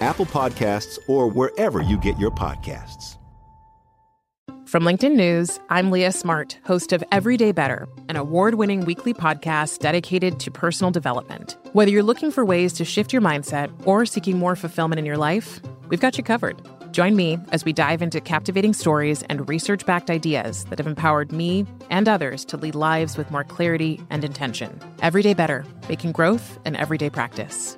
Apple Podcasts, or wherever you get your podcasts. From LinkedIn News, I'm Leah Smart, host of Everyday Better, an award winning weekly podcast dedicated to personal development. Whether you're looking for ways to shift your mindset or seeking more fulfillment in your life, we've got you covered. Join me as we dive into captivating stories and research backed ideas that have empowered me and others to lead lives with more clarity and intention. Everyday Better, making growth an everyday practice.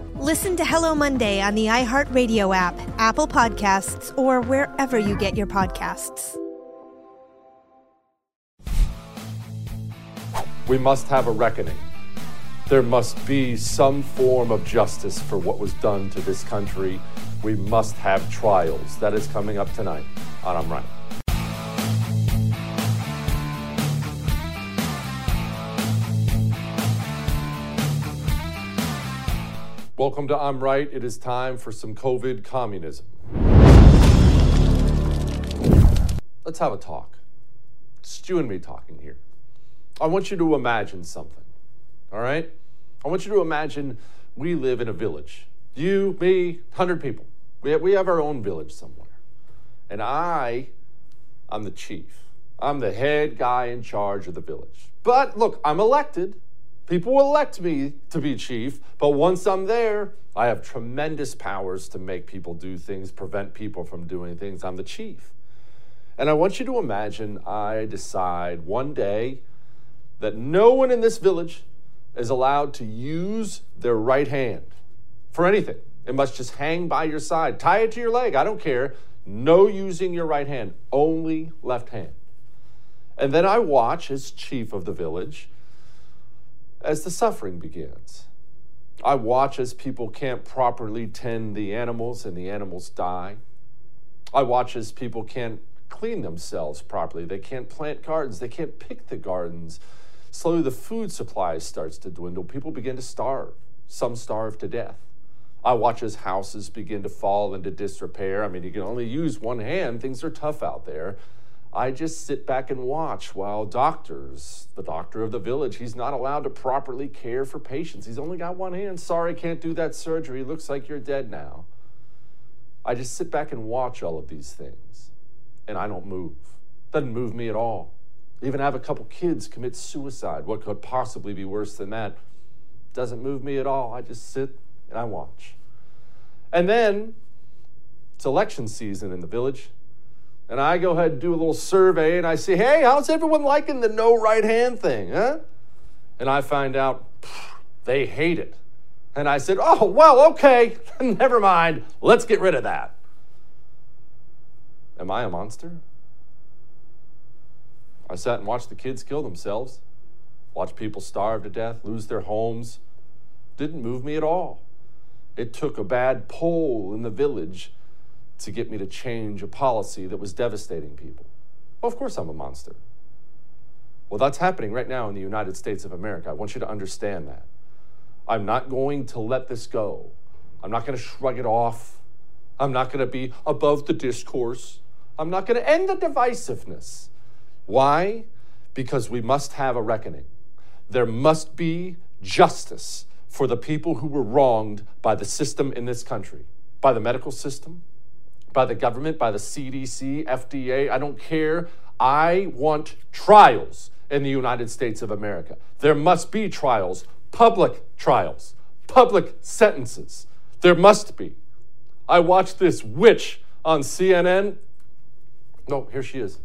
Listen to Hello Monday on the iHeartRadio app, Apple Podcasts, or wherever you get your podcasts. We must have a reckoning. There must be some form of justice for what was done to this country. We must have trials. That is coming up tonight on I'm Right. Welcome to I'm Right. It is time for some COVID communism. Let's have a talk. It's you and me talking here. I want you to imagine something, all right? I want you to imagine we live in a village. You, me, 100 people. We have, we have our own village somewhere. And I, I'm the chief. I'm the head guy in charge of the village. But look, I'm elected. People elect me to be chief, but once I'm there, I have tremendous powers to make people do things, prevent people from doing things. I'm the chief. And I want you to imagine I decide one day that no one in this village is allowed to use their right hand for anything. It must just hang by your side. Tie it to your leg. I don't care. No using your right hand, only left hand. And then I watch as chief of the village as the suffering begins. I watch as people can't properly tend the animals and the animals die. I watch as people can't clean themselves properly. They can't plant gardens. They can't pick the gardens slowly the food supply starts to dwindle. People begin to starve. Some starve to death. I watch as houses begin to fall into disrepair. I mean, you can only use one hand. Things are tough out there. I just sit back and watch while doctors, the doctor of the village, he's not allowed to properly care for patients. He's only got one hand. Sorry, can't do that surgery. Looks like you're dead now. I just sit back and watch all of these things, and I don't move. Doesn't move me at all. Even have a couple kids commit suicide. What could possibly be worse than that? Doesn't move me at all. I just sit and I watch. And then it's election season in the village. And I go ahead and do a little survey and I say, hey, how's everyone liking the no right hand thing, huh? And I find out they hate it. And I said, oh, well, okay, never mind. Let's get rid of that. Am I a monster? I sat and watched the kids kill themselves, watch people starve to death, lose their homes. Didn't move me at all. It took a bad poll in the village to get me to change a policy that was devastating people. Well, of course, I'm a monster. Well, that's happening right now in the United States of America. I want you to understand that. I'm not going to let this go. I'm not going to shrug it off. I'm not going to be above the discourse. I'm not going to end the divisiveness. Why? Because we must have a reckoning. There must be justice for the people who were wronged by the system in this country, by the medical system, by the government, by the CDC, FDA. I don't care. I want trials in the United States of America. There must be trials, public trials, public sentences. There must be. I watched this witch on CNN. No, here she is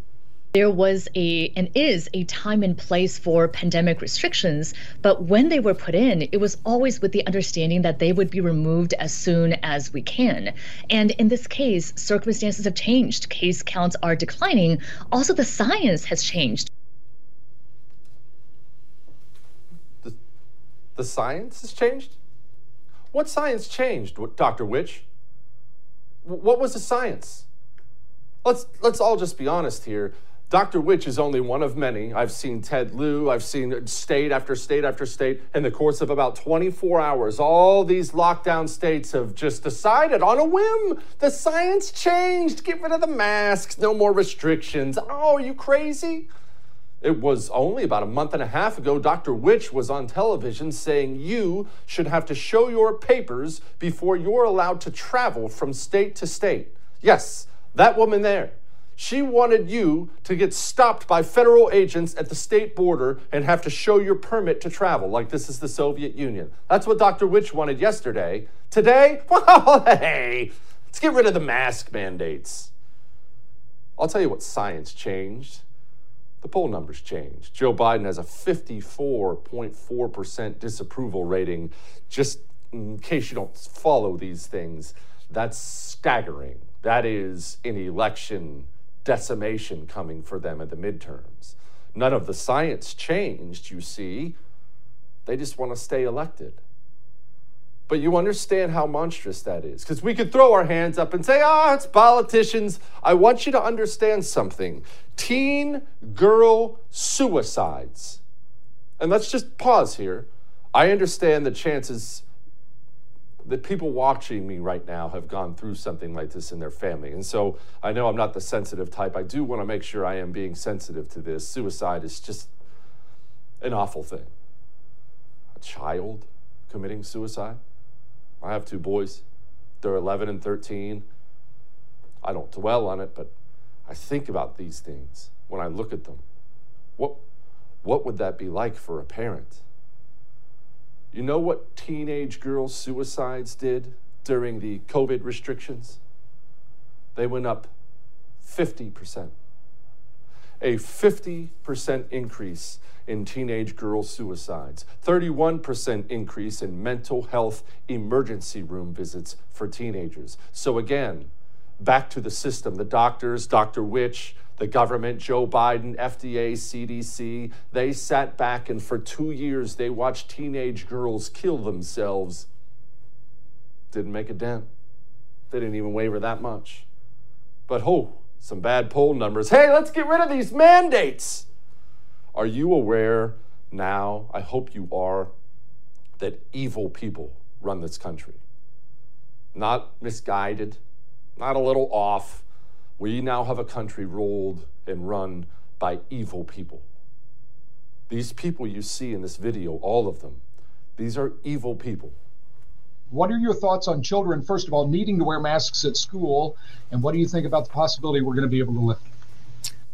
there was a and is a time and place for pandemic restrictions, but when they were put in, it was always with the understanding that they would be removed as soon as we can. And in this case, circumstances have changed. Case counts are declining. Also, the science has changed. The, the science has changed? What science changed, Dr. Witch? What was the science? Let's let's all just be honest here. Dr. Witch is only one of many. I've seen Ted Lieu, I've seen state after state after state. In the course of about 24 hours, all these lockdown states have just decided on a whim the science changed. Get rid of the masks, no more restrictions. Oh, are you crazy? It was only about a month and a half ago, Dr. Witch was on television saying you should have to show your papers before you're allowed to travel from state to state. Yes, that woman there. She wanted you to get stopped by federal agents at the state border and have to show your permit to travel, like this is the Soviet Union. That's what Dr. Witch wanted yesterday. Today, well, hey, let's get rid of the mask mandates. I'll tell you what science changed. The poll numbers changed. Joe Biden has a 54.4% disapproval rating. Just in case you don't follow these things, that's staggering. That is an election decimation coming for them at the midterms. None of the science changed, you see. They just want to stay elected. But you understand how monstrous that is. Because we could throw our hands up and say, ah, oh, it's politicians. I want you to understand something. Teen girl suicides. And let's just pause here. I understand the chances that people watching me right now have gone through something like this in their family. And so I know I'm not the sensitive type. I do want to make sure I am being sensitive to this. Suicide is just an awful thing. A child committing suicide. I have two boys, they're 11 and 13. I don't dwell on it, but I think about these things when I look at them. What, what would that be like for a parent? You know what teenage girl suicides did during the COVID restrictions? They went up 50%. A 50% increase in teenage girl suicides, 31% increase in mental health emergency room visits for teenagers. So, again, back to the system the doctors, Dr. Witch, the government, Joe Biden, FDA, CDC, they sat back and for two years they watched teenage girls kill themselves. Didn't make a dent. They didn't even waver that much. But oh, some bad poll numbers. Hey, let's get rid of these mandates. Are you aware now? I hope you are that evil people run this country. Not misguided, not a little off we now have a country ruled and run by evil people. These people you see in this video, all of them, these are evil people. What are your thoughts on children, first of all, needing to wear masks at school? And what do you think about the possibility we're going to be able to lift?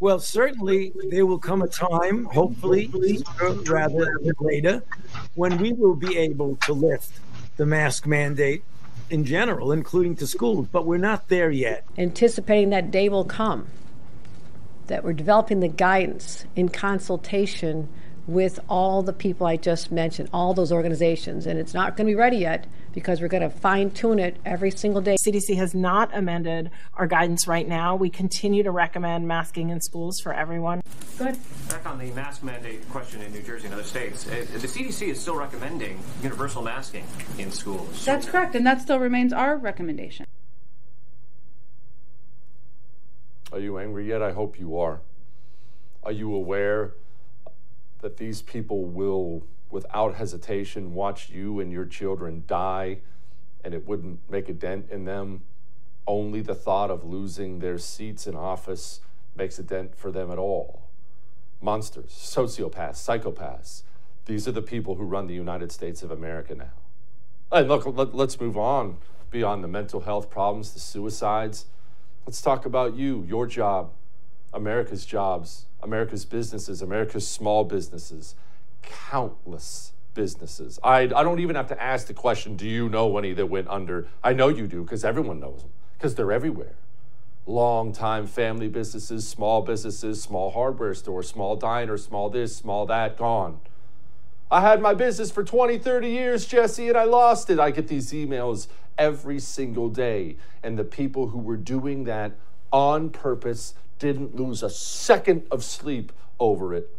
Well, certainly there will come a time, hopefully rather than later, when we will be able to lift the mask mandate in general, including to schools, but we're not there yet. Anticipating that day will come, that we're developing the guidance in consultation with all the people I just mentioned, all those organizations. And it's not going to be ready yet because we're going to fine tune it every single day. CDC has not amended our guidance right now. We continue to recommend masking in schools for everyone. Good. Back on the mask mandate question in New Jersey and other states, uh, the CDC is still recommending universal masking in schools. That's correct, and that still remains our recommendation. Are you angry yet? I hope you are. Are you aware that these people will, without hesitation, watch you and your children die and it wouldn't make a dent in them? only the thought of losing their seats in office makes a dent for them at all. Monsters, sociopaths, psychopaths. These are the people who run the United States of America now. And look, let, us move on beyond the mental health problems, the suicides. Let's talk about you, your job, America's jobs, America's businesses, America's small businesses, countless businesses. I, I don't even have to ask the question, do you know any that went under? I know you do because everyone knows them because they're everywhere. Long time family businesses, small businesses, small hardware stores, small diner, small this, small that, gone. I had my business for 20, 30 years, Jesse, and I lost it. I get these emails every single day. And the people who were doing that on purpose didn't lose a second of sleep over it.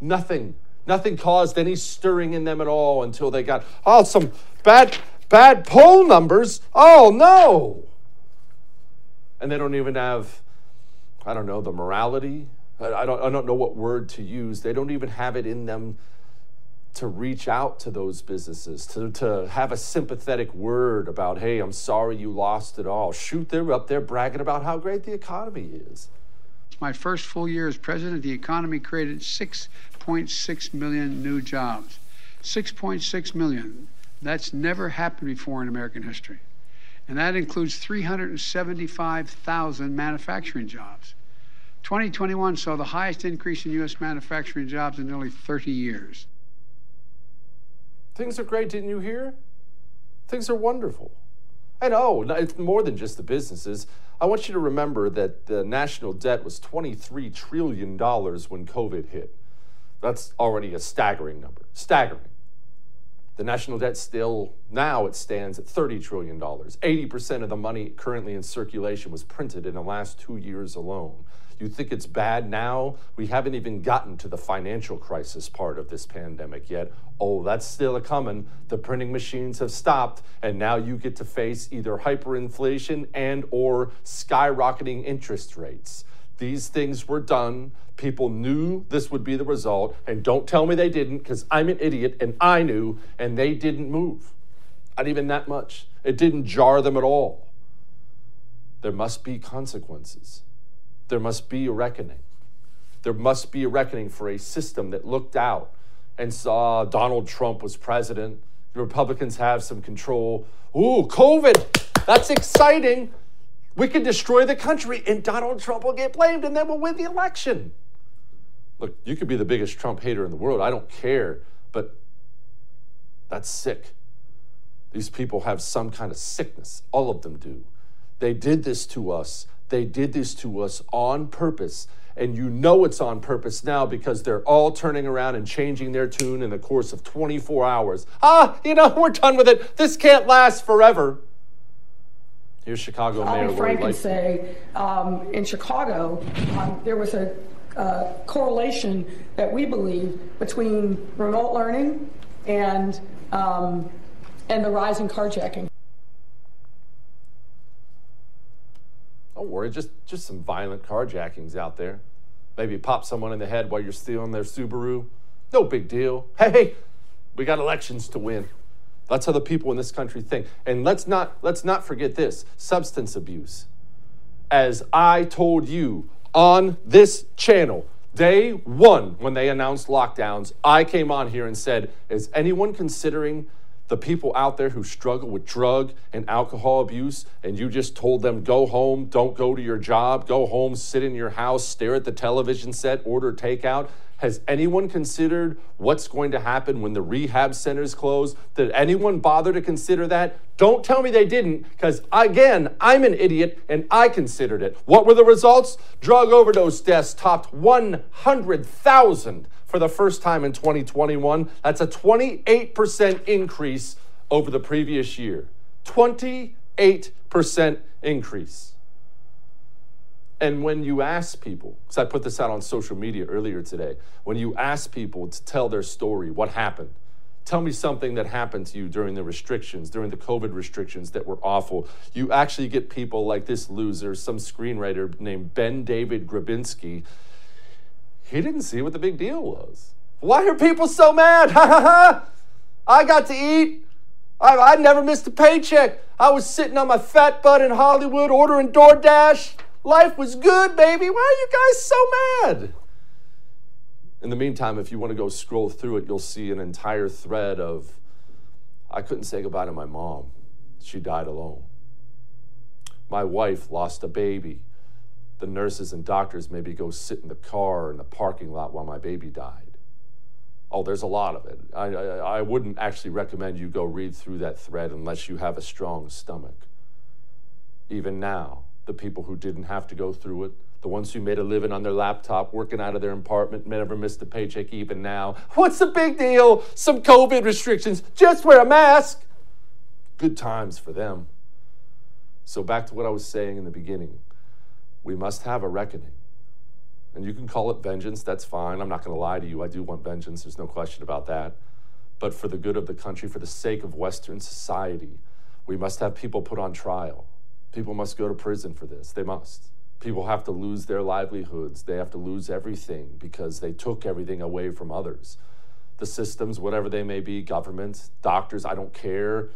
Nothing. Nothing caused any stirring in them at all until they got, oh, some bad, bad poll numbers. Oh, no. And they don't even have, I don't know, the morality. I don't, I don't know what word to use. They don't even have it in them to reach out to those businesses, to, to have a sympathetic word about, hey, I'm sorry you lost it all. Shoot, they're up there bragging about how great the economy is. My first full year as president, the economy created 6.6 million new jobs. 6.6 million. That's never happened before in American history. And that includes 375,000 manufacturing jobs. 2021 saw the highest increase in U.S. manufacturing jobs in nearly 30 years. Things are great, didn't you hear? Things are wonderful. And oh, it's more than just the businesses. I want you to remember that the national debt was $23 trillion when COVID hit. That's already a staggering number. Staggering. The national debt still, now it stands at $30 trillion. 80% of the money currently in circulation was printed in the last two years alone. You think it's bad now? We haven't even gotten to the financial crisis part of this pandemic yet. Oh, that's still a coming. The printing machines have stopped, and now you get to face either hyperinflation and or skyrocketing interest rates. These things were done. People knew this would be the result, and don't tell me they didn't, because I'm an idiot and I knew, and they didn't move. Not even that much. It didn't jar them at all. There must be consequences there must be a reckoning. There must be a reckoning for a system that looked out and saw Donald Trump was president. The Republicans have some control. Ooh, COVID, that's exciting. We can destroy the country and Donald Trump will get blamed and then we'll win the election. Look, you could be the biggest Trump hater in the world. I don't care, but that's sick. These people have some kind of sickness. All of them do. They did this to us they did this to us on purpose. And you know it's on purpose now because they're all turning around and changing their tune in the course of 24 hours. Ah, you know, we're done with it. This can't last forever. Here's Chicago Mayor I'll be frank and say, um, in Chicago, um, there was a uh, correlation that we believe between remote learning and um, and the rise in carjacking. Worry, just, just some violent carjackings out there. Maybe pop someone in the head while you're stealing their Subaru. No big deal. Hey, we got elections to win. That's how the people in this country think. And let's not let's not forget this, substance abuse. As I told you on this channel, day 1 when they announced lockdowns, I came on here and said, is anyone considering the people out there who struggle with drug and alcohol abuse, and you just told them, go home, don't go to your job, go home, sit in your house, stare at the television set, order takeout. Has anyone considered what's going to happen when the rehab centers close? Did anyone bother to consider that? Don't tell me they didn't, because again, I'm an idiot and I considered it. What were the results? Drug overdose deaths topped 100,000 for the first time in 2021. That's a 28% increase over the previous year. 28% increase. And when you ask people, because I put this out on social media earlier today, when you ask people to tell their story, what happened, tell me something that happened to you during the restrictions, during the COVID restrictions that were awful. You actually get people like this loser, some screenwriter named Ben David Grabinski, he didn't see what the big deal was. Why are people so mad? Ha ha ha! I got to eat. I, I never missed a paycheck. I was sitting on my fat butt in Hollywood ordering DoorDash. Life was good, baby. Why are you guys so mad? In the meantime, if you want to go scroll through it, you'll see an entire thread of I couldn't say goodbye to my mom. She died alone. My wife lost a baby. The nurses and doctors maybe go sit in the car in the parking lot while my baby died. Oh, there's a lot of it. I, I, I wouldn't actually recommend you go read through that thread unless you have a strong stomach. Even now, the people who didn't have to go through it, the ones who made a living on their laptop, working out of their apartment, never missed a paycheck even now. What's the big deal? Some COVID restrictions. Just wear a mask. Good times for them. So, back to what I was saying in the beginning we must have a reckoning. And you can call it vengeance, that's fine. I'm not going to lie to you. I do want vengeance, there's no question about that. But for the good of the country, for the sake of Western society, we must have people put on trial. People must go to prison for this. They must. People have to lose their livelihoods. They have to lose everything because they took everything away from others. The systems, whatever they may be, government, doctors, I don't care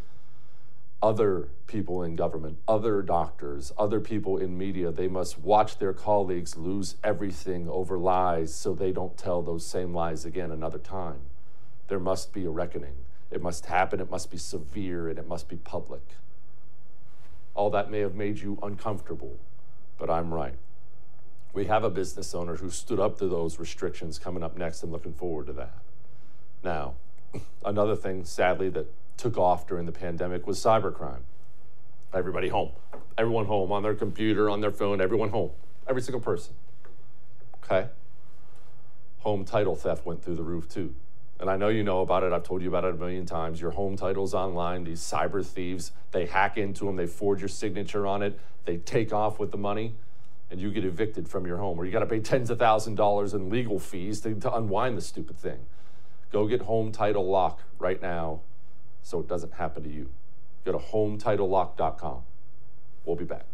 other people in government, other doctors, other people in media, they must watch their colleagues lose everything over lies so they don't tell those same lies again another time. There must be a reckoning. It must happen, it must be severe, and it must be public. All that may have made you uncomfortable, but I'm right. We have a business owner who stood up to those restrictions coming up next. I'm looking forward to that. Now, another thing, sadly, that took off during the pandemic was cybercrime. Everybody home. Everyone home on their computer, on their phone, everyone home. Every single person. Okay? Home title theft went through the roof too. And I know you know about it. I've told you about it a million times. Your home titles online, these cyber thieves, they hack into them, they forge your signature on it, they take off with the money, and you get evicted from your home, or you got to pay tens of thousands of dollars in legal fees to, to unwind the stupid thing. Go get home title lock right now so it doesn't happen to you. Go to hometitlelock.com. We'll be back.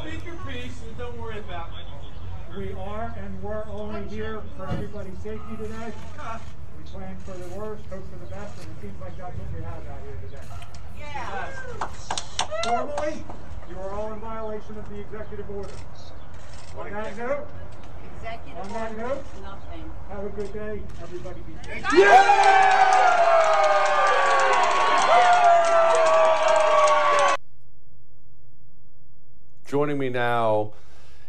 Speak your piece and don't worry about it. We are and we're only here for everybody's safety today. We plan for the worst, hope for the best, and it seems like that's what we have out here today. Yeah. Formally, you are all in violation of the executive order. On that note, Executive on that order, note, nothing. have a good day. Everybody be safe. Joining me now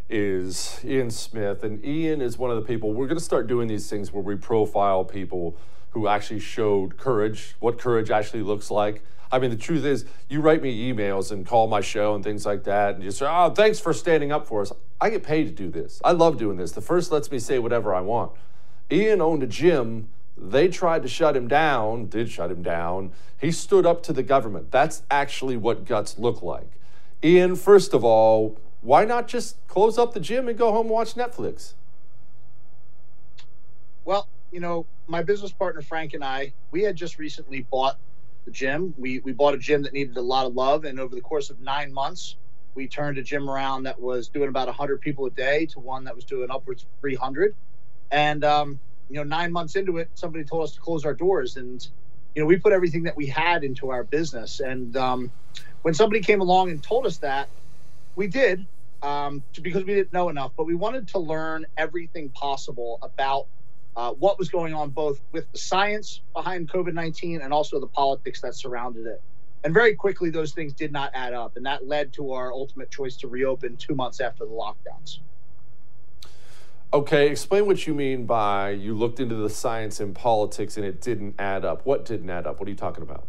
is Ian Smith, and Ian is one of the people. We're going to start doing these things where we profile people who actually showed courage, what courage actually looks like. I mean, the truth is, you write me emails and call my show and things like that, and you say, "Oh, thanks for standing up for us." I get paid to do this. I love doing this. The first lets me say whatever I want. Ian owned a gym. They tried to shut him down, did shut him down. He stood up to the government. That's actually what guts look like. Ian, first of all, why not just close up the gym and go home and watch Netflix? Well, you know, my business partner Frank and I, we had just recently bought the gym. We we bought a gym that needed a lot of love, and over the course of nine months, we turned a gym around that was doing about 100 people a day to one that was doing upwards of 300. And um, you know, nine months into it, somebody told us to close our doors, and you know, we put everything that we had into our business. And um, when somebody came along and told us that, we did um, because we didn't know enough, but we wanted to learn everything possible about uh, what was going on both with the science behind COVID 19 and also the politics that surrounded it. And very quickly, those things did not add up. And that led to our ultimate choice to reopen two months after the lockdowns. Okay, explain what you mean by you looked into the science and politics and it didn't add up. What didn't add up? What are you talking about?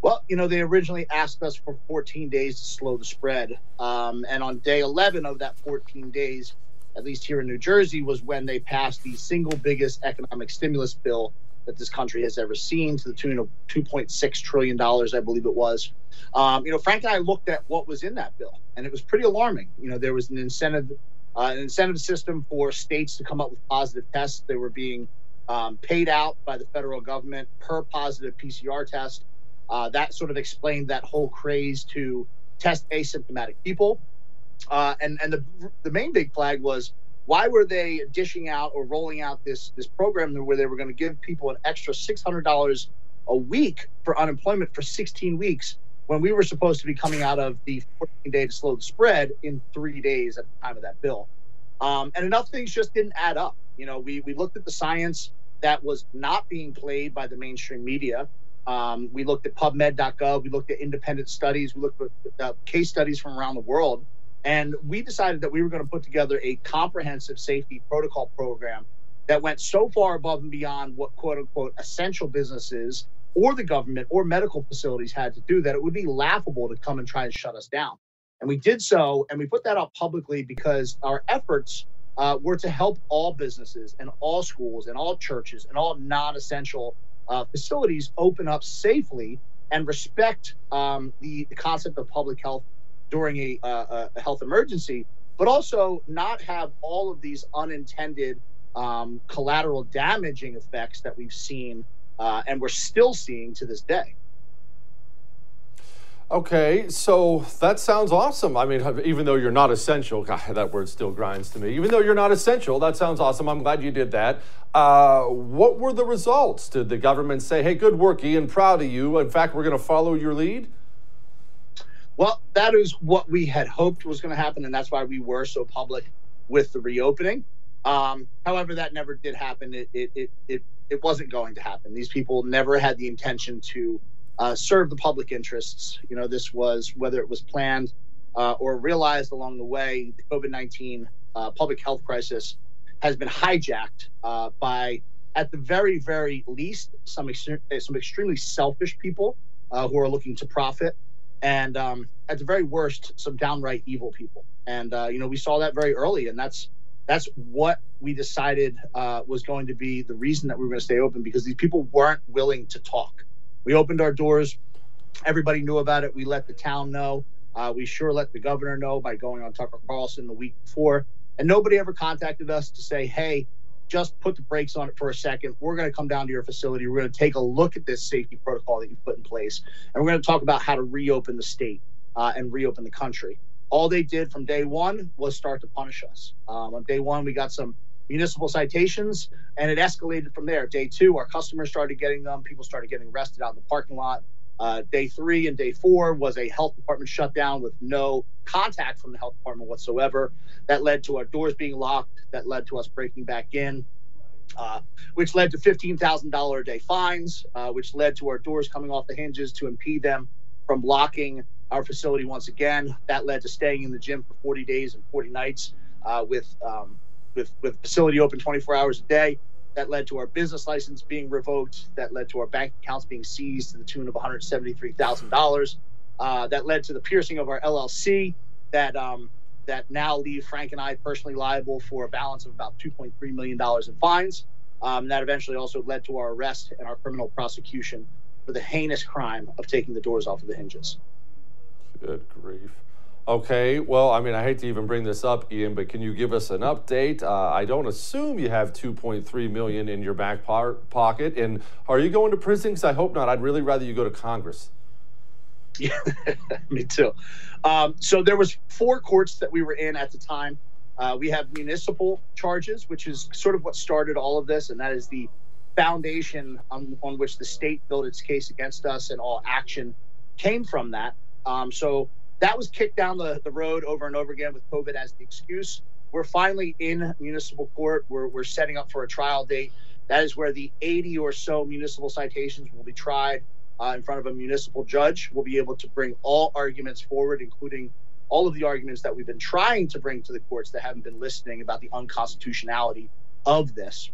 Well, you know, they originally asked us for 14 days to slow the spread. Um, and on day 11 of that 14 days, at least here in New Jersey, was when they passed the single biggest economic stimulus bill that this country has ever seen to the tune of $2.6 trillion, I believe it was. Um, you know, Frank and I looked at what was in that bill, and it was pretty alarming. You know, there was an incentive, uh, an incentive system for states to come up with positive tests. They were being um, paid out by the federal government per positive PCR test. Uh, that sort of explained that whole craze to test asymptomatic people. Uh, and and the the main big flag was why were they dishing out or rolling out this this program where they were going to give people an extra six hundred dollars a week for unemployment for 16 weeks when we were supposed to be coming out of the 14 day to slow the spread in three days at the time of that bill. Um, and enough things just didn't add up. You know, we, we looked at the science that was not being played by the mainstream media. Um, we looked at PubMed.gov. We looked at independent studies. We looked at uh, case studies from around the world. And we decided that we were going to put together a comprehensive safety protocol program that went so far above and beyond what quote unquote essential businesses or the government or medical facilities had to do that it would be laughable to come and try and shut us down. And we did so, and we put that out publicly because our efforts uh, were to help all businesses and all schools and all churches and all non essential uh, facilities open up safely and respect um, the, the, concept of public health during a, uh, a, health emergency, but also not have all of these unintended um, collateral damaging effects that we've seen uh, and we're still seeing to this day. Okay, so that sounds awesome. I mean, even though you're not essential, God, that word still grinds to me. Even though you're not essential, that sounds awesome. I'm glad you did that. Uh, what were the results? Did the government say, hey, good work, Ian, proud of you? In fact, we're going to follow your lead? Well, that is what we had hoped was going to happen, and that's why we were so public with the reopening. Um, however, that never did happen. It, it, it, it, it wasn't going to happen. These people never had the intention to uh, serve the public interests. You know, this was whether it was planned uh, or realized along the way, the COVID 19 uh, public health crisis has been hijacked uh, by, at the very, very least, some, ex- some extremely selfish people uh, who are looking to profit. And um, at the very worst, some downright evil people. And, uh, you know, we saw that very early. And that's that's what we decided uh, was going to be the reason that we were going to stay open because these people weren't willing to talk. We opened our doors. Everybody knew about it. We let the town know. Uh, we sure let the governor know by going on Tucker Carlson the week before. And nobody ever contacted us to say, hey, just put the brakes on it for a second. We're going to come down to your facility. We're going to take a look at this safety protocol that you've put in place. And we're going to talk about how to reopen the state uh, and reopen the country all they did from day one was start to punish us. Um, on day one, we got some municipal citations, and it escalated from there. Day two, our customers started getting them. People started getting arrested out in the parking lot. Uh, day three and day four was a health department shutdown with no contact from the health department whatsoever. That led to our doors being locked. That led to us breaking back in. Uh, which led to $15,000 a day fines, uh, which led to our doors coming off the hinges to impede them from locking our facility once again. That led to staying in the gym for 40 days and 40 nights uh, with, um, with, with facility open 24 hours a day. That led to our business license being revoked. That led to our bank accounts being seized to the tune of $173,000. Uh, that led to the piercing of our LLC. That um, that now leave Frank and I personally liable for a balance of about 2.3 million dollars in fines. Um, that eventually also led to our arrest and our criminal prosecution for the heinous crime of taking the doors off of the hinges. Good grief. Okay, well, I mean, I hate to even bring this up, Ian, but can you give us an update? Uh, I don't assume you have 2.3 million in your back po- pocket, and are you going to prison? Because I hope not. I'd really rather you go to Congress. Yeah, me too. Um, so there was four courts that we were in at the time. Uh, we have municipal charges, which is sort of what started all of this, and that is the foundation on, on which the state built its case against us, and all action came from that. Um, so that was kicked down the, the road over and over again with COVID as the excuse. We're finally in municipal court. We're, we're setting up for a trial date. That is where the 80 or so municipal citations will be tried uh, in front of a municipal judge. We'll be able to bring all arguments forward, including all of the arguments that we've been trying to bring to the courts that haven't been listening about the unconstitutionality of this.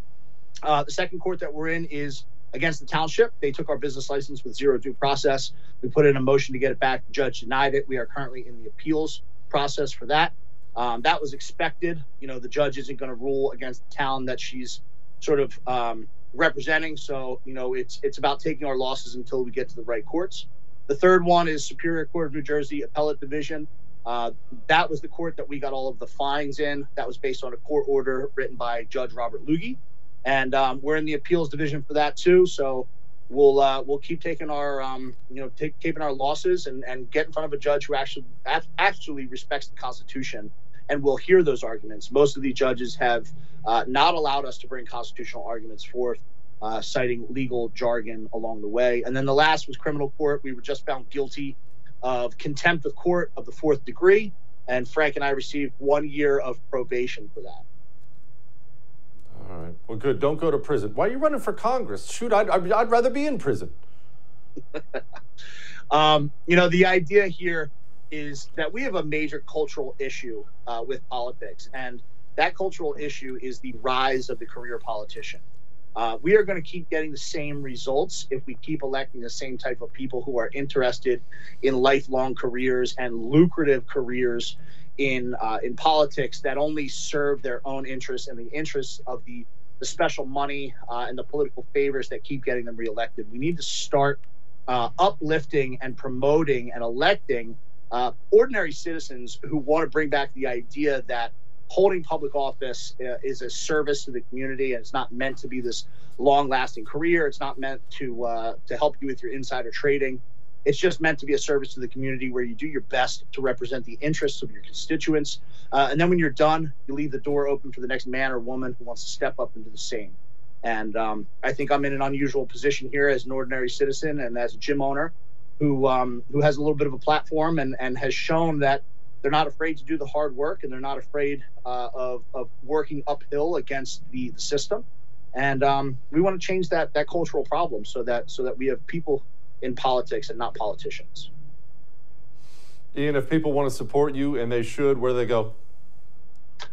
Uh, the second court that we're in is against the township. They took our business license with zero due process. We put in a motion to get it back. The judge denied it. We are currently in the appeals process for that. Um, that was expected. You know, the judge isn't going to rule against the town that she's sort of um, representing. So, you know, it's it's about taking our losses until we get to the right courts. The third one is Superior Court of New Jersey Appellate Division. Uh, that was the court that we got all of the fines in. That was based on a court order written by Judge Robert Lougy and um, we're in the appeals division for that too. So we'll uh, we'll keep taking our um, you know take, keeping our losses and, and get in front of a judge who actually actually respects the Constitution and will hear those arguments. Most of the judges have uh, not allowed us to bring constitutional arguments forth, uh, citing legal jargon along the way. And then the last was criminal court. We were just found guilty of contempt of court of the fourth degree, and Frank and I received one year of probation for that. All right. Well, good. Don't go to prison. Why are you running for Congress? Shoot, I'd, I'd, rather be in prison. um, you know, the idea here is that we have a major cultural issue uh, with politics, and that cultural issue is the rise of the career politician. Uh, we are going to keep getting the same results if we keep electing the same type of people who are interested in lifelong careers and lucrative careers in uh, in politics that only serve their own interests and the interests of the the special money uh, and the political favors that keep getting them reelected. We need to start uh, uplifting and promoting and electing uh, ordinary citizens who want to bring back the idea that holding public office uh, is a service to the community and it's not meant to be this long lasting career. It's not meant to uh, to help you with your insider trading. It's just meant to be a service to the community where you do your best to represent the interests of your constituents. Uh, and then when you're done, you leave the door open for the next man or woman who wants to step up and do the same. And um, I think I'm in an unusual position here as an ordinary citizen and as a gym owner who um, who has a little bit of a platform and, and has shown that they're not afraid to do the hard work and they're not afraid uh, of, of working uphill against the, the system. And um, we want to change that that cultural problem so that so that we have people in politics and not politicians. Ian, if people want to support you, and they should, where do they go?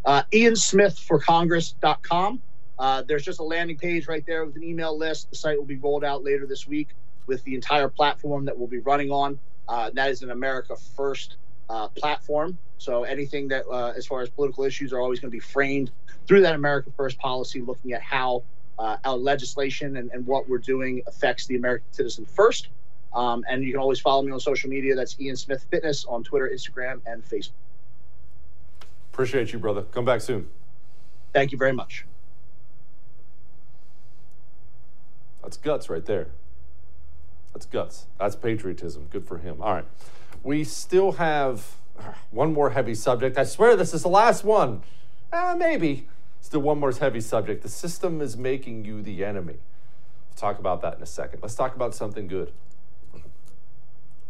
Uh, IanSmithForCongress.com. Uh, there's just a landing page right there with an email list. The site will be rolled out later this week with the entire platform that we'll be running on. Uh, that is an America First uh, platform. So anything that, uh, as far as political issues, are always going to be framed through that America First policy, looking at how uh, our legislation and, and, what we're doing affects the American citizen first. Um, and you can always follow me on social media. That's Ian Smith Fitness on Twitter, Instagram, and Facebook. Appreciate you, brother. Come back soon. Thank you very much. That's guts right there. That's guts. That's patriotism. Good for him. All right. We still have one more heavy subject. I swear this is the last one. Uh, maybe. Still one more heavy subject. The system is making you the enemy. We'll talk about that in a second. Let's talk about something good.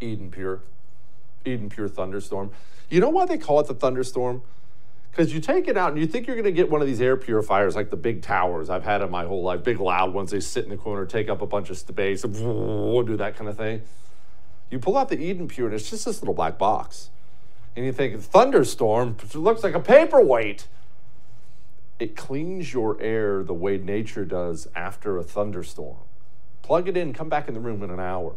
Eden Pure. Eden Pure Thunderstorm. You know why they call it the thunderstorm? Because you take it out and you think you're going to get one of these air purifiers like the big towers I've had in my whole life, big loud ones. They sit in the corner, take up a bunch of space, do that kind of thing. You pull out the Eden Pure and it's just this little black box. And you think, thunderstorm, it looks like a paperweight. It cleans your air the way nature does after a thunderstorm. Plug it in, come back in the room in an hour.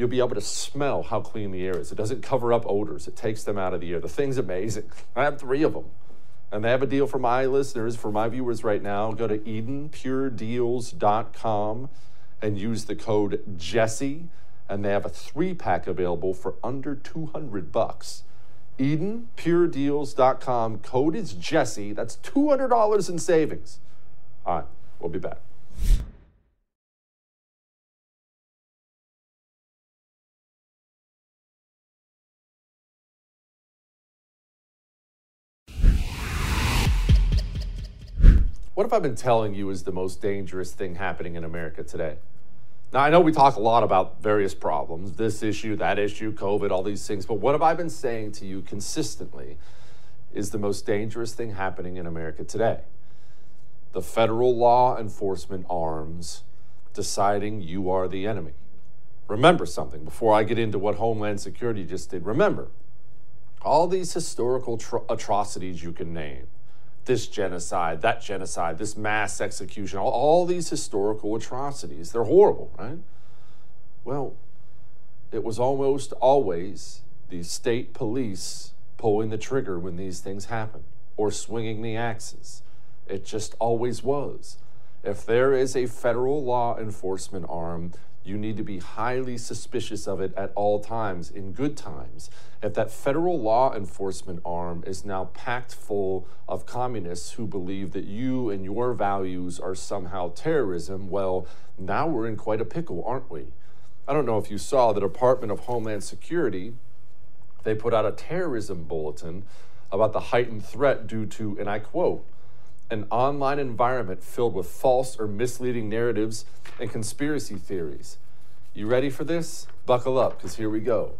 You'll be able to smell how clean the air is. It doesn't cover up odors, it takes them out of the air. The thing's amazing. I have three of them. And they have a deal for my listeners, for my viewers right now. Go to EdenPureDeals.com and use the code Jesse and they have a three pack available for under 200 bucks. EdenPureDeals.com. Code is Jesse. That's $200 in savings. All right, we'll be back. What have I been telling you is the most dangerous thing happening in America today? Now, I know we talk a lot about various problems this issue, that issue, COVID, all these things, but what have I been saying to you consistently is the most dangerous thing happening in America today? The federal law enforcement arms deciding you are the enemy. Remember something before I get into what Homeland Security just did. Remember, all these historical tr- atrocities you can name this genocide, that genocide, this mass execution, all, all these historical atrocities. They're horrible, right? Well, it was almost always the state police pulling the trigger when these things happen or swinging the axes. It just always was. If there is a federal law enforcement arm, you need to be highly suspicious of it at all times, in good times. If that federal law enforcement arm is now packed full of communists who believe that you and your values are somehow terrorism, well, now we're in quite a pickle, aren't we? I don't know if you saw the Department of Homeland Security, they put out a terrorism bulletin about the heightened threat due to, and I quote, an online environment filled with false or misleading narratives and conspiracy theories. You ready for this? Buckle up, because here we go.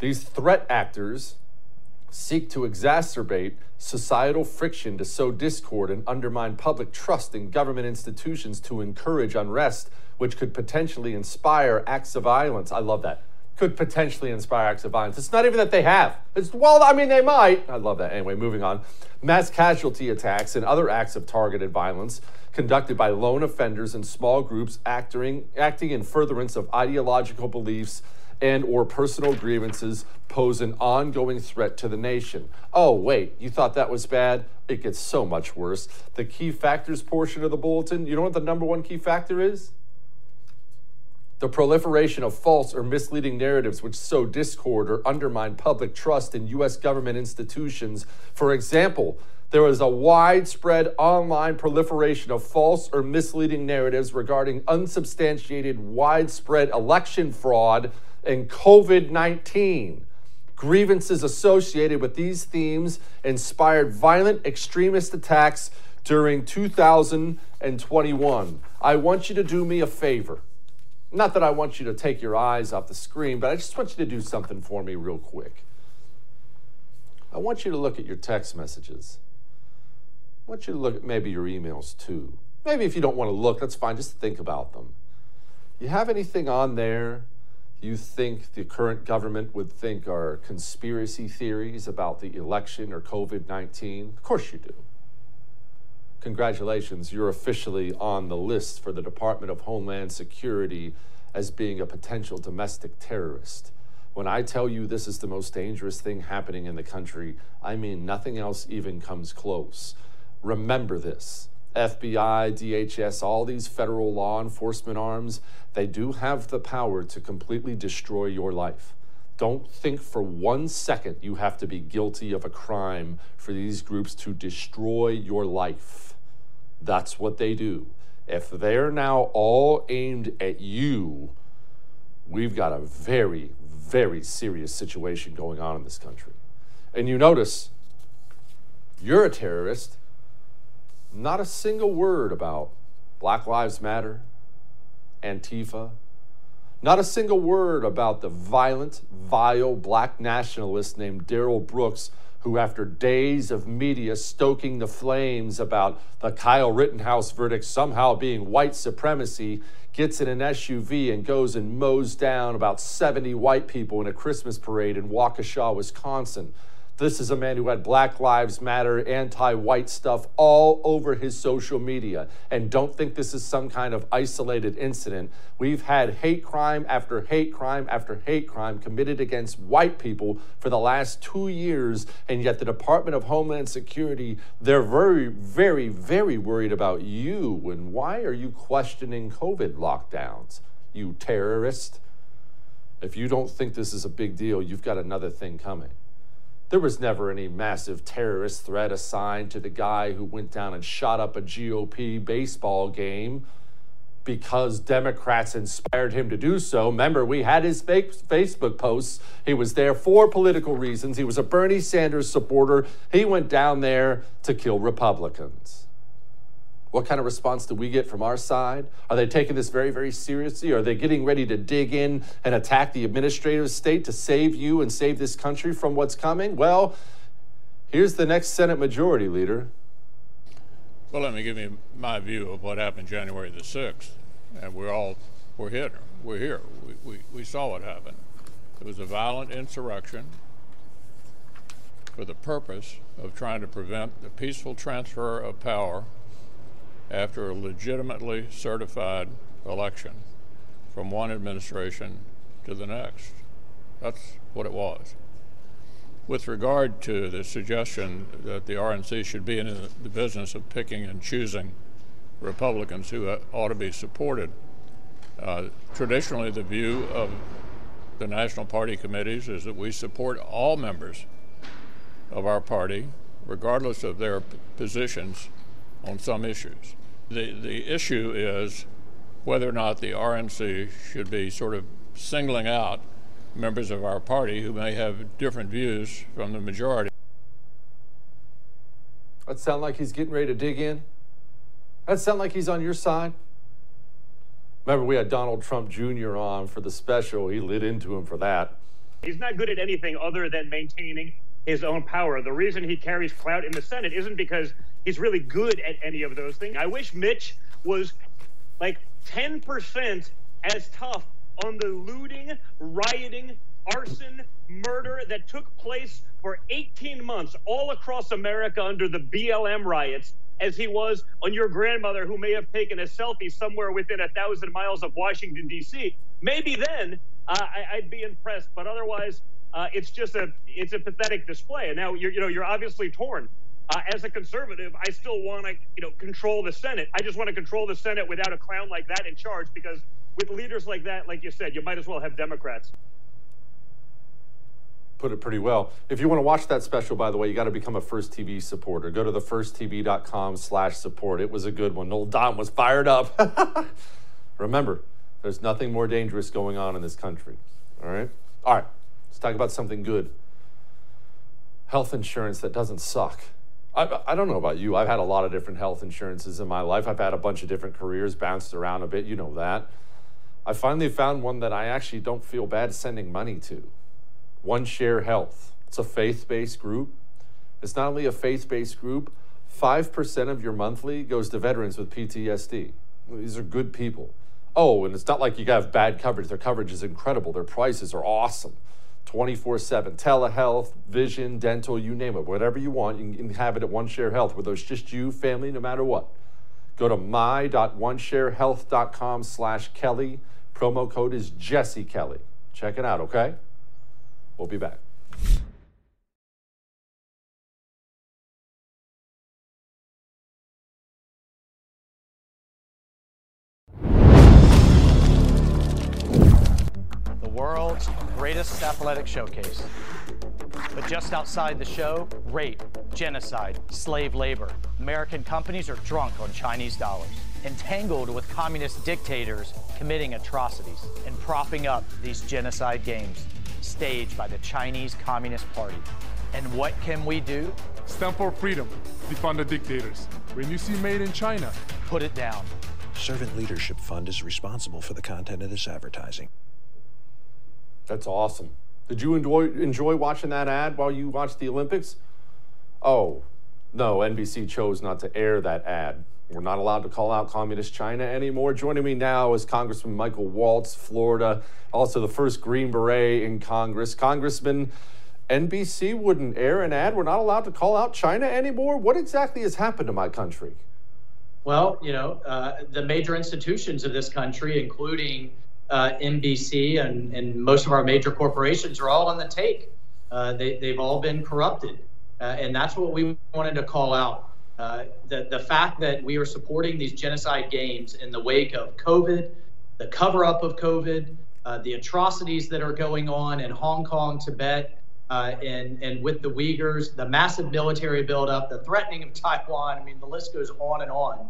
These threat actors seek to exacerbate societal friction to sow discord and undermine public trust in government institutions to encourage unrest, which could potentially inspire acts of violence. I love that. Could potentially inspire acts of violence. It's not even that they have. It's, well, I mean, they might. I love that. Anyway, moving on. Mass casualty attacks and other acts of targeted violence conducted by lone offenders and small groups acting, acting in furtherance of ideological beliefs and or personal grievances pose an ongoing threat to the nation. Oh, wait, you thought that was bad? It gets so much worse. The key factors portion of the bulletin, you know what the number one key factor is? The proliferation of false or misleading narratives which sow discord or undermine public trust in U.S. government institutions. For example, there is a widespread online proliferation of false or misleading narratives regarding unsubstantiated widespread election fraud and COVID 19. Grievances associated with these themes inspired violent extremist attacks during 2021. I want you to do me a favor. Not that I want you to take your eyes off the screen, but I just want you to do something for me real quick. I want you to look at your text messages. I want you to look at maybe your emails too. Maybe if you don't want to look, that's fine. Just think about them. You have anything on there you think the current government would think are conspiracy theories about the election or COVID 19? Of course you do. Congratulations, you're officially on the list for the Department of Homeland Security as being a potential domestic terrorist. When I tell you this is the most dangerous thing happening in the country, I mean nothing else even comes close. Remember this. FBI, DHS, all these federal law enforcement arms, they do have the power to completely destroy your life. Don't think for one second you have to be guilty of a crime for these groups to destroy your life. That's what they do. If they're now all aimed at you, we've got a very, very serious situation going on in this country. And you notice, you're a terrorist. Not a single word about Black Lives Matter, Antifa, not a single word about the violent, vile black nationalist named Darrell Brooks who, after days of media stoking the flames about the Kyle Rittenhouse verdict somehow being white supremacy, gets in an SUV and goes and mows down about 70 white people in a Christmas parade in Waukesha, Wisconsin. This is a man who had Black Lives Matter, anti white stuff all over his social media. And don't think this is some kind of isolated incident. We've had hate crime after hate crime after hate crime committed against white people for the last two years. And yet, the Department of Homeland Security, they're very, very, very worried about you. And why are you questioning COVID lockdowns, you terrorist? If you don't think this is a big deal, you've got another thing coming. There was never any massive terrorist threat assigned to the guy who went down and shot up a GOP baseball game because Democrats inspired him to do so. Remember, we had his Facebook posts. He was there for political reasons. He was a Bernie Sanders supporter. He went down there to kill Republicans. What kind of response do we get from our side? Are they taking this very, very seriously? Are they getting ready to dig in and attack the administrative state to save you and save this country from what's coming? Well, here's the next Senate Majority Leader. Well, let me give you my view of what happened January the 6th. And we're all, we're here. We're here. We, we, we saw what happened. It was a violent insurrection for the purpose of trying to prevent the peaceful transfer of power after a legitimately certified election from one administration to the next. That's what it was. With regard to the suggestion that the RNC should be in the business of picking and choosing Republicans who ought to be supported, Uh, traditionally, the view of the national party committees is that we support all members of our party, regardless of their positions on some issues. The, the issue is whether or not the RNC should be sort of singling out members of our party who may have different views from the majority. That sound like he's getting ready to dig in? That sound like he's on your side? Remember, we had Donald Trump Jr. on for the special. He lit into him for that. He's not good at anything other than maintaining his own power. The reason he carries clout in the Senate isn't because he's really good at any of those things. I wish Mitch was like 10% as tough on the looting, rioting, arson, murder that took place for 18 months all across America under the BLM riots as he was on your grandmother who may have taken a selfie somewhere within a thousand miles of Washington, D.C. Maybe then uh, I, would be impressed, but otherwise, uh, it's just a it's a pathetic display. And now you're you know you're obviously torn. Uh, as a conservative, I still want to you know control the Senate. I just want to control the Senate without a clown like that in charge because with leaders like that, like you said, you might as well have Democrats put it pretty well. If you want to watch that special, by the way, you got to become a First TV supporter. Go to the firsttv.com slash support. It was a good one. Old Don was fired up. Remember, there's nothing more dangerous going on in this country. All right? All right. Let's talk about something good. Health insurance that doesn't suck. I, I don't know about you. I've had a lot of different health insurances in my life. I've had a bunch of different careers, bounced around a bit. You know that. I finally found one that I actually don't feel bad sending money to. One Share Health. It's a faith based group. It's not only a faith based group, 5% of your monthly goes to veterans with PTSD. These are good people. Oh, and it's not like you have bad coverage. Their coverage is incredible. Their prices are awesome. 24 7 telehealth, vision, dental, you name it. Whatever you want, you can have it at One Share Health, whether it's just you, family, no matter what. Go to my.onesharehealth.com slash Kelly. Promo code is Jesse Kelly. Check it out, okay? We'll be back. World's greatest athletic showcase. But just outside the show, rape, genocide, slave labor. American companies are drunk on Chinese dollars, entangled with communist dictators committing atrocities and propping up these genocide games staged by the Chinese Communist Party. And what can we do? Stand for freedom. Defund the dictators. When you see made in China, put it down. Servant Leadership Fund is responsible for the content of this advertising. That's awesome. Did you enjoy enjoy watching that ad while you watched the Olympics? Oh, no, NBC chose not to air that ad. We're not allowed to call out Communist China anymore. Joining me now is Congressman Michael Waltz, Florida, also the first Green Beret in Congress. Congressman, NBC wouldn't air an ad. We're not allowed to call out China anymore. What exactly has happened to my country? Well, you know, uh, the major institutions of this country, including uh, NBC and, and most of our major corporations, are all on the take. Uh, they, they've all been corrupted. Uh, and that's what we wanted to call out. Uh, the, the fact that we are supporting these genocide games in the wake of COVID, the cover up of COVID, uh, the atrocities that are going on in Hong Kong, Tibet, uh, and, and with the Uyghurs, the massive military buildup, the threatening of Taiwan. I mean, the list goes on and on.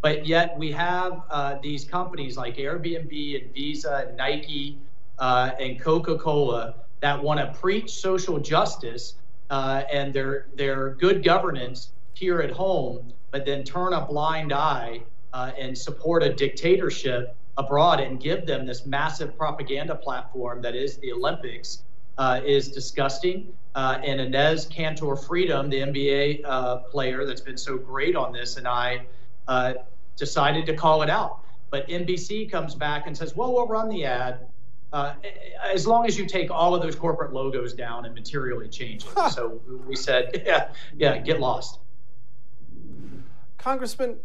But yet we have uh, these companies like Airbnb and Visa and Nike uh, and Coca Cola that want to preach social justice uh, and their, their good governance here at home, but then turn a blind eye uh, and support a dictatorship abroad and give them this massive propaganda platform that is the Olympics uh, is disgusting. Uh, and Enes Kanter Freedom, the NBA player that's been so great on this, and I uh, decided to call it out. But NBC comes back and says, well, we'll run the ad. Uh, as long as you take all of those corporate logos down and materially change it. so we said, yeah, yeah, get lost. Congressman,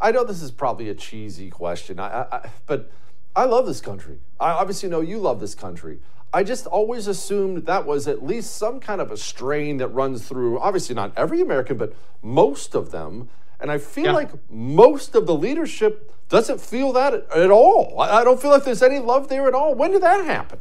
I know this is probably a cheesy question, I, I, but I love this country. I obviously know you love this country. I just always assumed that was at least some kind of a strain that runs through, obviously not every American, but most of them. And I feel yeah. like most of the leadership doesn't feel that at all. I don't feel like there's any love there at all. When did that happen?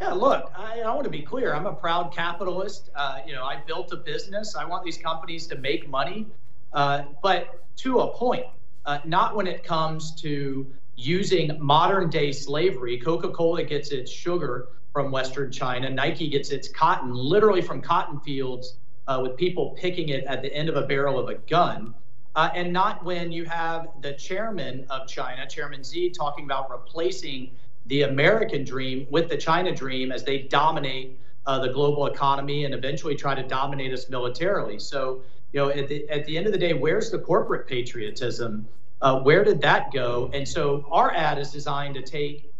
Yeah, look, I, I want to be clear. I'm a proud capitalist. Uh, you know, I built a business. I want these companies to make money, uh, but to a point, uh, not when it comes to using modern day slavery. Coca Cola gets its sugar from Western China, Nike gets its cotton literally from cotton fields uh, with people picking it at the end of a barrel of a gun. Uh, and not when you have the chairman of China, Chairman Xi, talking about replacing the American dream with the China dream as they dominate uh, the global economy and eventually try to dominate us militarily. So, you know, at the, at the end of the day, where's the corporate patriotism? Uh, where did that go? And so our ad is designed to take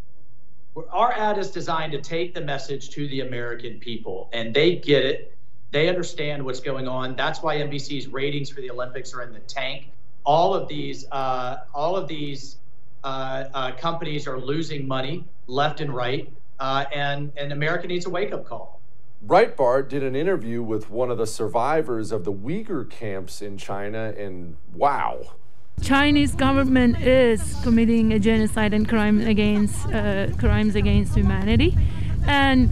our ad is designed to take the message to the American people, and they get it. They understand what's going on. That's why NBC's ratings for the Olympics are in the tank. All of these, uh, all of these uh, uh, companies are losing money left and right, uh, and and America needs a wake up call. Breitbart did an interview with one of the survivors of the Uyghur camps in China, and wow. Chinese government is committing a genocide and crime against uh, crimes against humanity, and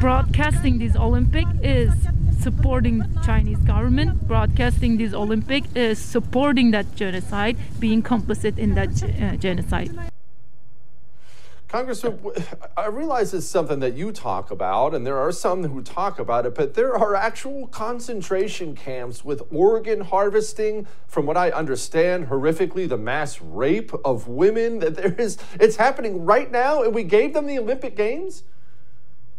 broadcasting this Olympic is supporting Chinese government. Broadcasting this Olympic is supporting that genocide, being complicit in that uh, genocide. Congressman, I realize it's something that you talk about, and there are some who talk about it, but there are actual concentration camps with organ harvesting. From what I understand, horrifically, the mass rape of women. That there is, it's happening right now, and we gave them the Olympic Games.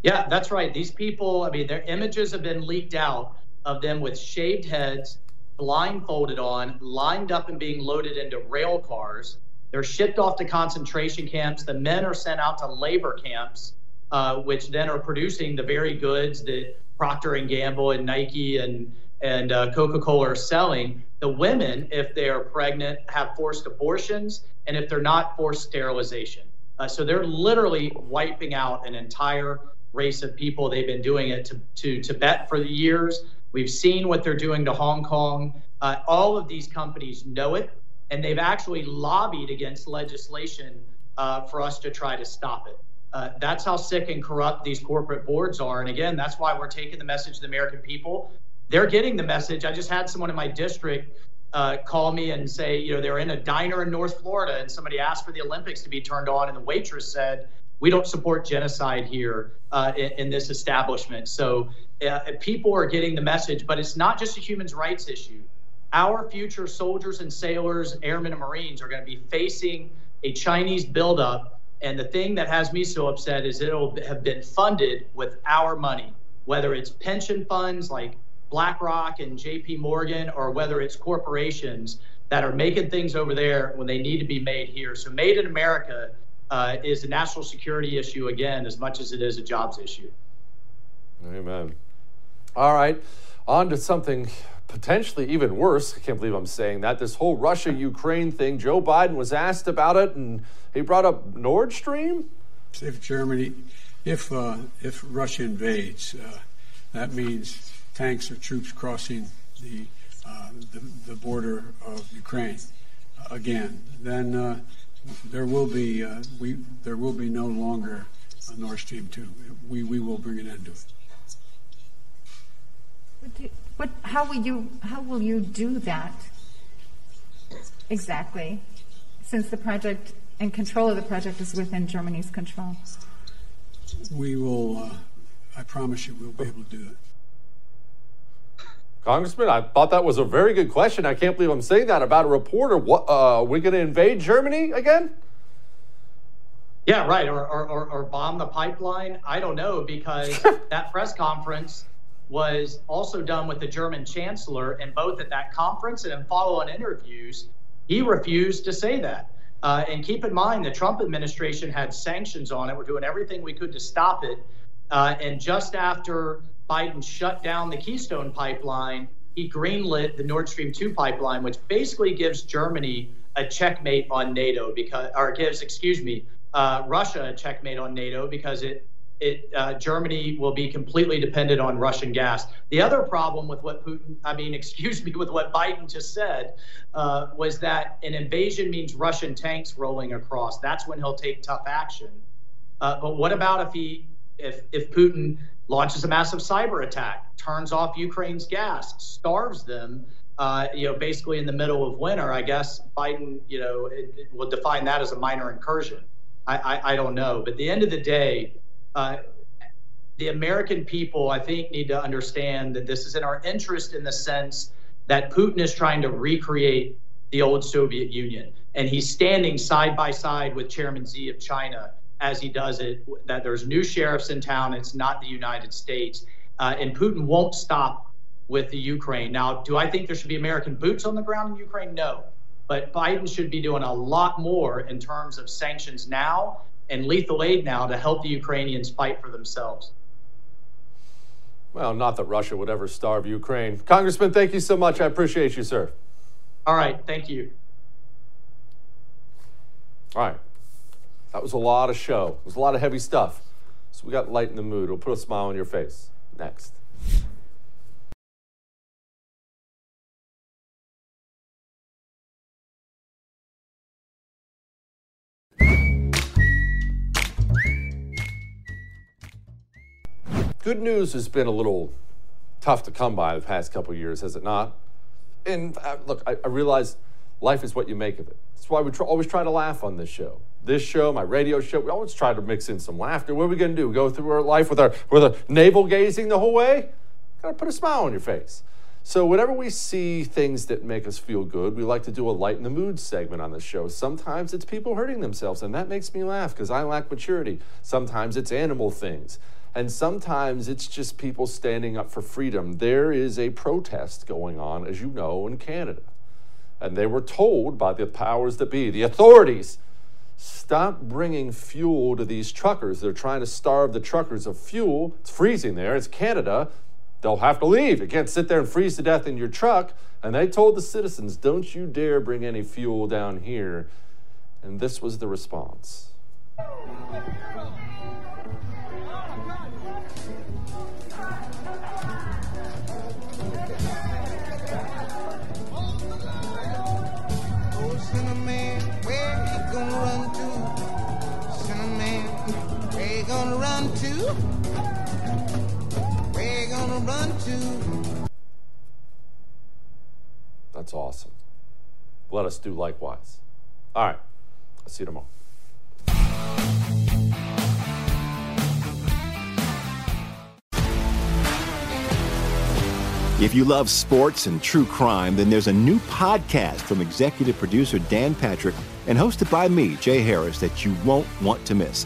Yeah, that's right. These people, I mean, their images have been leaked out of them with shaved heads, blindfolded on, lined up and being loaded into rail cars they're shipped off to concentration camps. The men are sent out to labor camps, uh, which then are producing the very goods that Procter and Gamble and Nike and and uh, Coca-Cola are selling. The women, if they are pregnant, have forced abortions, and if they're not, forced sterilization. Uh, so they're literally wiping out an entire race of people. They've been doing it to, to Tibet for years. We've seen what they're doing to Hong Kong. Uh, all of these companies know it and they've actually lobbied against legislation uh, for us to try to stop it. Uh, that's how sick and corrupt these corporate boards are. And again, that's why we're taking the message to the American people. They're getting the message. I just had someone in my district uh, call me and say, you know, they're in a diner in North Florida and somebody asked for the Olympics to be turned on, and the waitress said, we don't support genocide here uh, in, in, this establishment. So uh, people are getting the message, but it's not just a human rights issue our future soldiers and sailors, airmen and Marines are going to be facing a Chinese buildup. And the thing that has me so upset is it'll have been funded with our money, whether it's pension funds like BlackRock and JP Morgan, or whether it's corporations that are making things over there when they need to be made here. So, made in America uh, is a national security issue again, as much as it is a jobs issue. Amen. All right, on to something potentially even worse. I can't believe I'm saying that. This whole Russia Ukraine thing, Joe Biden was asked about it and he brought up Nord Stream. If Germany, if, uh, if Russia invades, uh, that means tanks or troops crossing the, uh, the, the, border of Ukraine again. Then uh, there will be uh, we there will be no longer a Nord Stream two. We we will bring an end to it. What, how will you, how will you do that exactly, since the project and control of the project is within Germany's control? We will, uh, I promise you, we'll be able to do it. Congressman, I thought that was a very good question. I can't believe I'm saying that about a reporter. What, uh, are we going to invade Germany again? Yeah, right. Or, or, or, or bomb the pipeline. I don't know because that press conference was also done with the German chancellor, and both at that conference and in follow on interviews, he refused to say that. Uh, and keep in mind, the Trump administration had sanctions on it. We're doing everything we could to stop it. Uh, and just after Biden shut down the Keystone pipeline, he greenlit the Nord Stream 2 pipeline, which basically gives Germany a checkmate on NATO because, or gives, excuse me, uh, Russia a checkmate on NATO because it it, uh, Germany will be completely dependent on Russian gas. The other problem with what Putin, I mean, excuse me, with what Biden just said, uh, was that an invasion means Russian tanks rolling across. That's when he'll take tough action. Uh, but what about if he, if if Putin launches a massive cyber attack, turns off Ukraine's gas, starves them? Uh, you know, basically in the middle of winter, I guess Biden, you know, it, it will define that as a minor incursion. I, I, I don't know. But at the end of the day, uh, the American people, I think, need to understand that this is in our interest in the sense that Putin is trying to recreate the old Soviet Union. And he's standing side by side with Chairman Xi of China as he does it, that there's new sheriffs in town. It's not the United States. Uh, and Putin won't stop with the Ukraine. Now, do I think there should be American boots on the ground in Ukraine? No. But Biden should be doing a lot more in terms of sanctions now and lethal aid now to help the Ukrainians fight for themselves. Well, not that Russia would ever starve Ukraine. Congressman, thank you so much. I appreciate you, sir. All right. Thank you. All right. That was a lot of show. It was a lot of heavy stuff. So we got light in the mood. It'll put a smile on your face. Next. Good news has been a little tough to come by the past couple years, has it not? And uh, look, I, I, realize life is what you make of it. That's why we tr- always try to laugh on this show. This show, my radio show, we always try to mix in some laughter. What are we going to do? Go through our life with our with a navel gazing the whole way? Got to put a smile on your face. So, whenever we see things that make us feel good, we like to do a lighten the mood segment on the show. Sometimes it's people hurting themselves, and that makes me laugh because I lack maturity. Sometimes it's animal things. And sometimes it's just people standing up for freedom. There is a protest going on, as you know, in Canada. And they were told by the powers that be, the authorities, stop bringing fuel to these truckers. They're trying to starve the truckers of fuel. It's freezing there. It's Canada. They'll have to leave. You can't sit there and freeze to death in your truck. And they told the citizens, don't you dare bring any fuel down here. And this was the response. Run to? Where you gonna run to? That's awesome. Let us do likewise. All right. I'll see you tomorrow. If you love sports and true crime, then there's a new podcast from executive producer Dan Patrick and hosted by me, Jay Harris, that you won't want to miss.